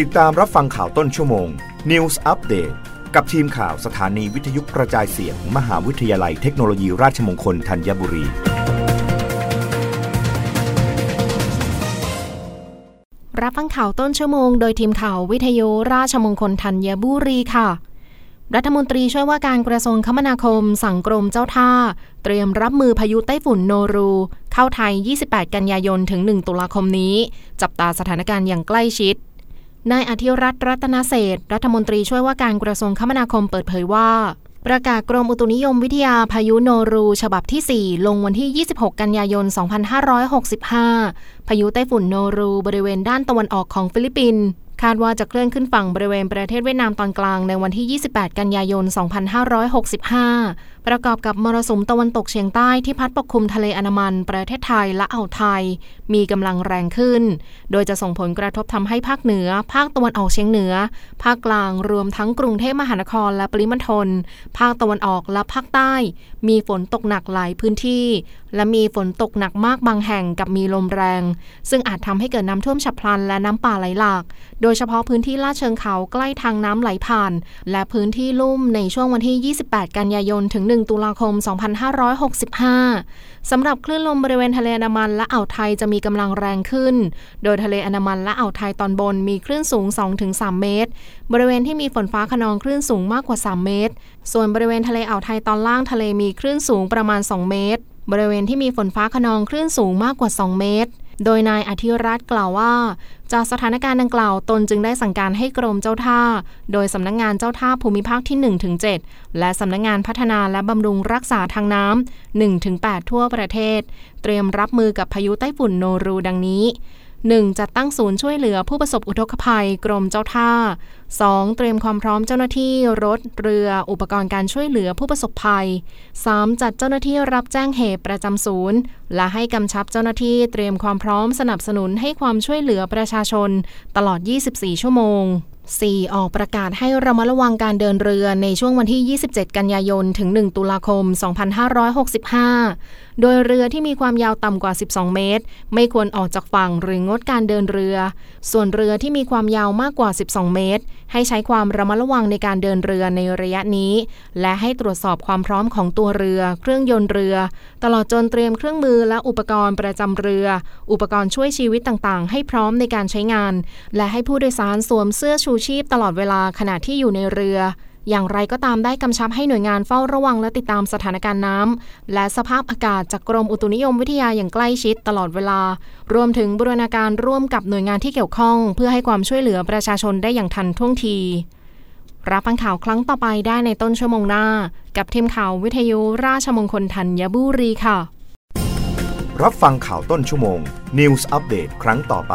ติดตามรับฟังข่าวต้นชั่วโมง News Update กับทีมข่าวสถานีวิทยุกระจายเสียงมหาวิทยาลัยเทคโนโลยีราชมงคลธัญบุรี รับฟังข่าวต้นชั่วโมง โดยทีมข่าววิทยุราชมงคลธัญบุรีค่ะ รัฐมนตรีช่วยว่าการกระทรวงคมนาคม สั่งกรมเจ้าท่า เตรียมรับมือพายุไต้ฝุ่นโนรู เข้าไทย 28 กันยายนถึง 1 ตุลาคมนี้ จับตาสถานการณ์อย่างใกล้ชิด นายอธิรัฐ รัตนเศรษฐรัฐมนตรีช่วยว่าการกระทรวงคมนาคมเปิดเผยว่า ประกาศกรมอุตุนิยมวิทยาพายุโนรู ฉบับที่ 4 ลงวันที่ 26 กันยายน 2565 พายุไต้ฝุ่นโนรู บริเวณด้านตะวันออกของฟิลิปปินส์ คาดว่าจะเคลื่อนขึ้นฝั่งบริเวณประเทศเวียดนามตอนกลางในวันที่ 28 กันยายน 2565 ประกอบกับมรสุมตะวันตกเฉียงใต้ที่พัดปกคลุมทะเลอันดามัน ประเทศไทยและอ่าวไทย มีกำลังแรงขึ้น โดยจะส่งผลกระทบทำให้ภาคเหนือ ภาคตะวันออกเฉียงเหนือ ภาคกลางรวมทั้งกรุงเทพมหานครและปริมณฑล ภาคตะวันออกและภาคใต้ มีฝนตกหนักหลายพื้นที่ และมีฝนตกหนักมากบางแห่งกับมีลมแรง ซึ่งอาจทำให้เกิดน้ำท่วมฉับพลันและน้ำป่าไหลหลาก โดยยเฉพาะพื้นที่ลาดเชิงเขาใกล้ทางน้ำไหลผ่าน และพื้นที่ลุ่มในช่วงวันที่ 28 กันยายน ถึง 1 ตุลาคม 2565 สำหรับคลื่นลมบริเวณทะเลอันดามันและอ่าวไทยจะมีกำลังแรงขึ้น โดยทะเลอันดามันและอ่าวไทยตอนบนมีคลื่นสูง 2-3 เมตร บริเวณที่มีฝนฟ้าขนองคลื่นสูงมากกว่า 3 เมตร ส่วนบริเวณทะเลอ่าวไทยตอนล่างทะเลมีคลื่นสูงประมาณ 2 เมตร บริเวณที่มีฝนฟ้าขนองคลื่นสูงมากกว่า 2 เมตร โดยนายอธิรัตน์กล่าวว่า จากสถานการณ์ดังกล่าวตนจึงได้สั่งการให้กรมเจ้าท่า โดยสำนักงงานเจ้าท่าภูมิภาคที่ 1-7 และสำนักงงานพัฒนาและบำรุงรักษาทางน้ำ1-8 ทั่วประเทศ เตรียมรับมือกับพายุไต้ฝุ่นโนรูดังนี้ 1. จัดตั้งศูนย์ช่วยเหลือผู้ประสบอุทกภัยกรมเจ้าท่า 2. เตรียมความพร้อมเจ้าหน้าที่รถเรืออุปกรณ์การช่วยเหลือผู้ประสบภัย 3. จัดเจ้าหน้าที่รับแจ้งเหตุประจำศูนย์ และให้กำชับเจ้าหน้าที่เตรียมความพร้อมสนับสนุนให้ความช่วยเหลือประชาชน ตลอด 24 ชั่วโมง 4. ออกประกาศให้ระมัดระวังการเดินเรือในช่วงวันที่ 27 กันยายน ถึง 1 ตุลาคม 2565 โดยเรือที่มีความยาวต่ำกว่า 12 เมตร ไม่ควรออกจากฝั่งหรืองดการเดินเรือ ส่วนเรือที่มีความยาวมากกว่า 12 เมตร ให้ใช้ความระมัดระวังในการเดินเรือในระยะนี้ และให้ตรวจสอบความพร้อมของตัวเรือ เครื่องยนต์เรือ ตลอดจนเตรียมเครื่องมือและอุปกรณ์ประจำเรือ อุปกรณ์ช่วยชีวิตต่างๆ ให้พร้อมในการใช้งาน และให้ผู้โดยสารสวมเสื้อชูชูชีพตลอดเวลาขณะที่อยู่ในเรือ อย่างไรก็ตามได้กำชับให้หน่วยงานเฝ้าระวังและติดตามสถานการณ์น้ำและสภาพอากาศจากกรมอุตุนิยมวิทยาอย่างใกล้ชิดตลอดเวลา รวมถึงบูรณาการร่วมกับหน่วยงานที่เกี่ยวข้อง เพื่อให้ความช่วยเหลือประชาชนได้อย่างทันท่วงทีรับฟังข่าวครั้งต่อไปได้ในต้นชั่วโมงหน้า กับทีมข่าววิทยุราชมงคลธัญบุรีค่ะ รับฟังข่าวต้นชั่วโมง News อัปเดตครั้งต่อไป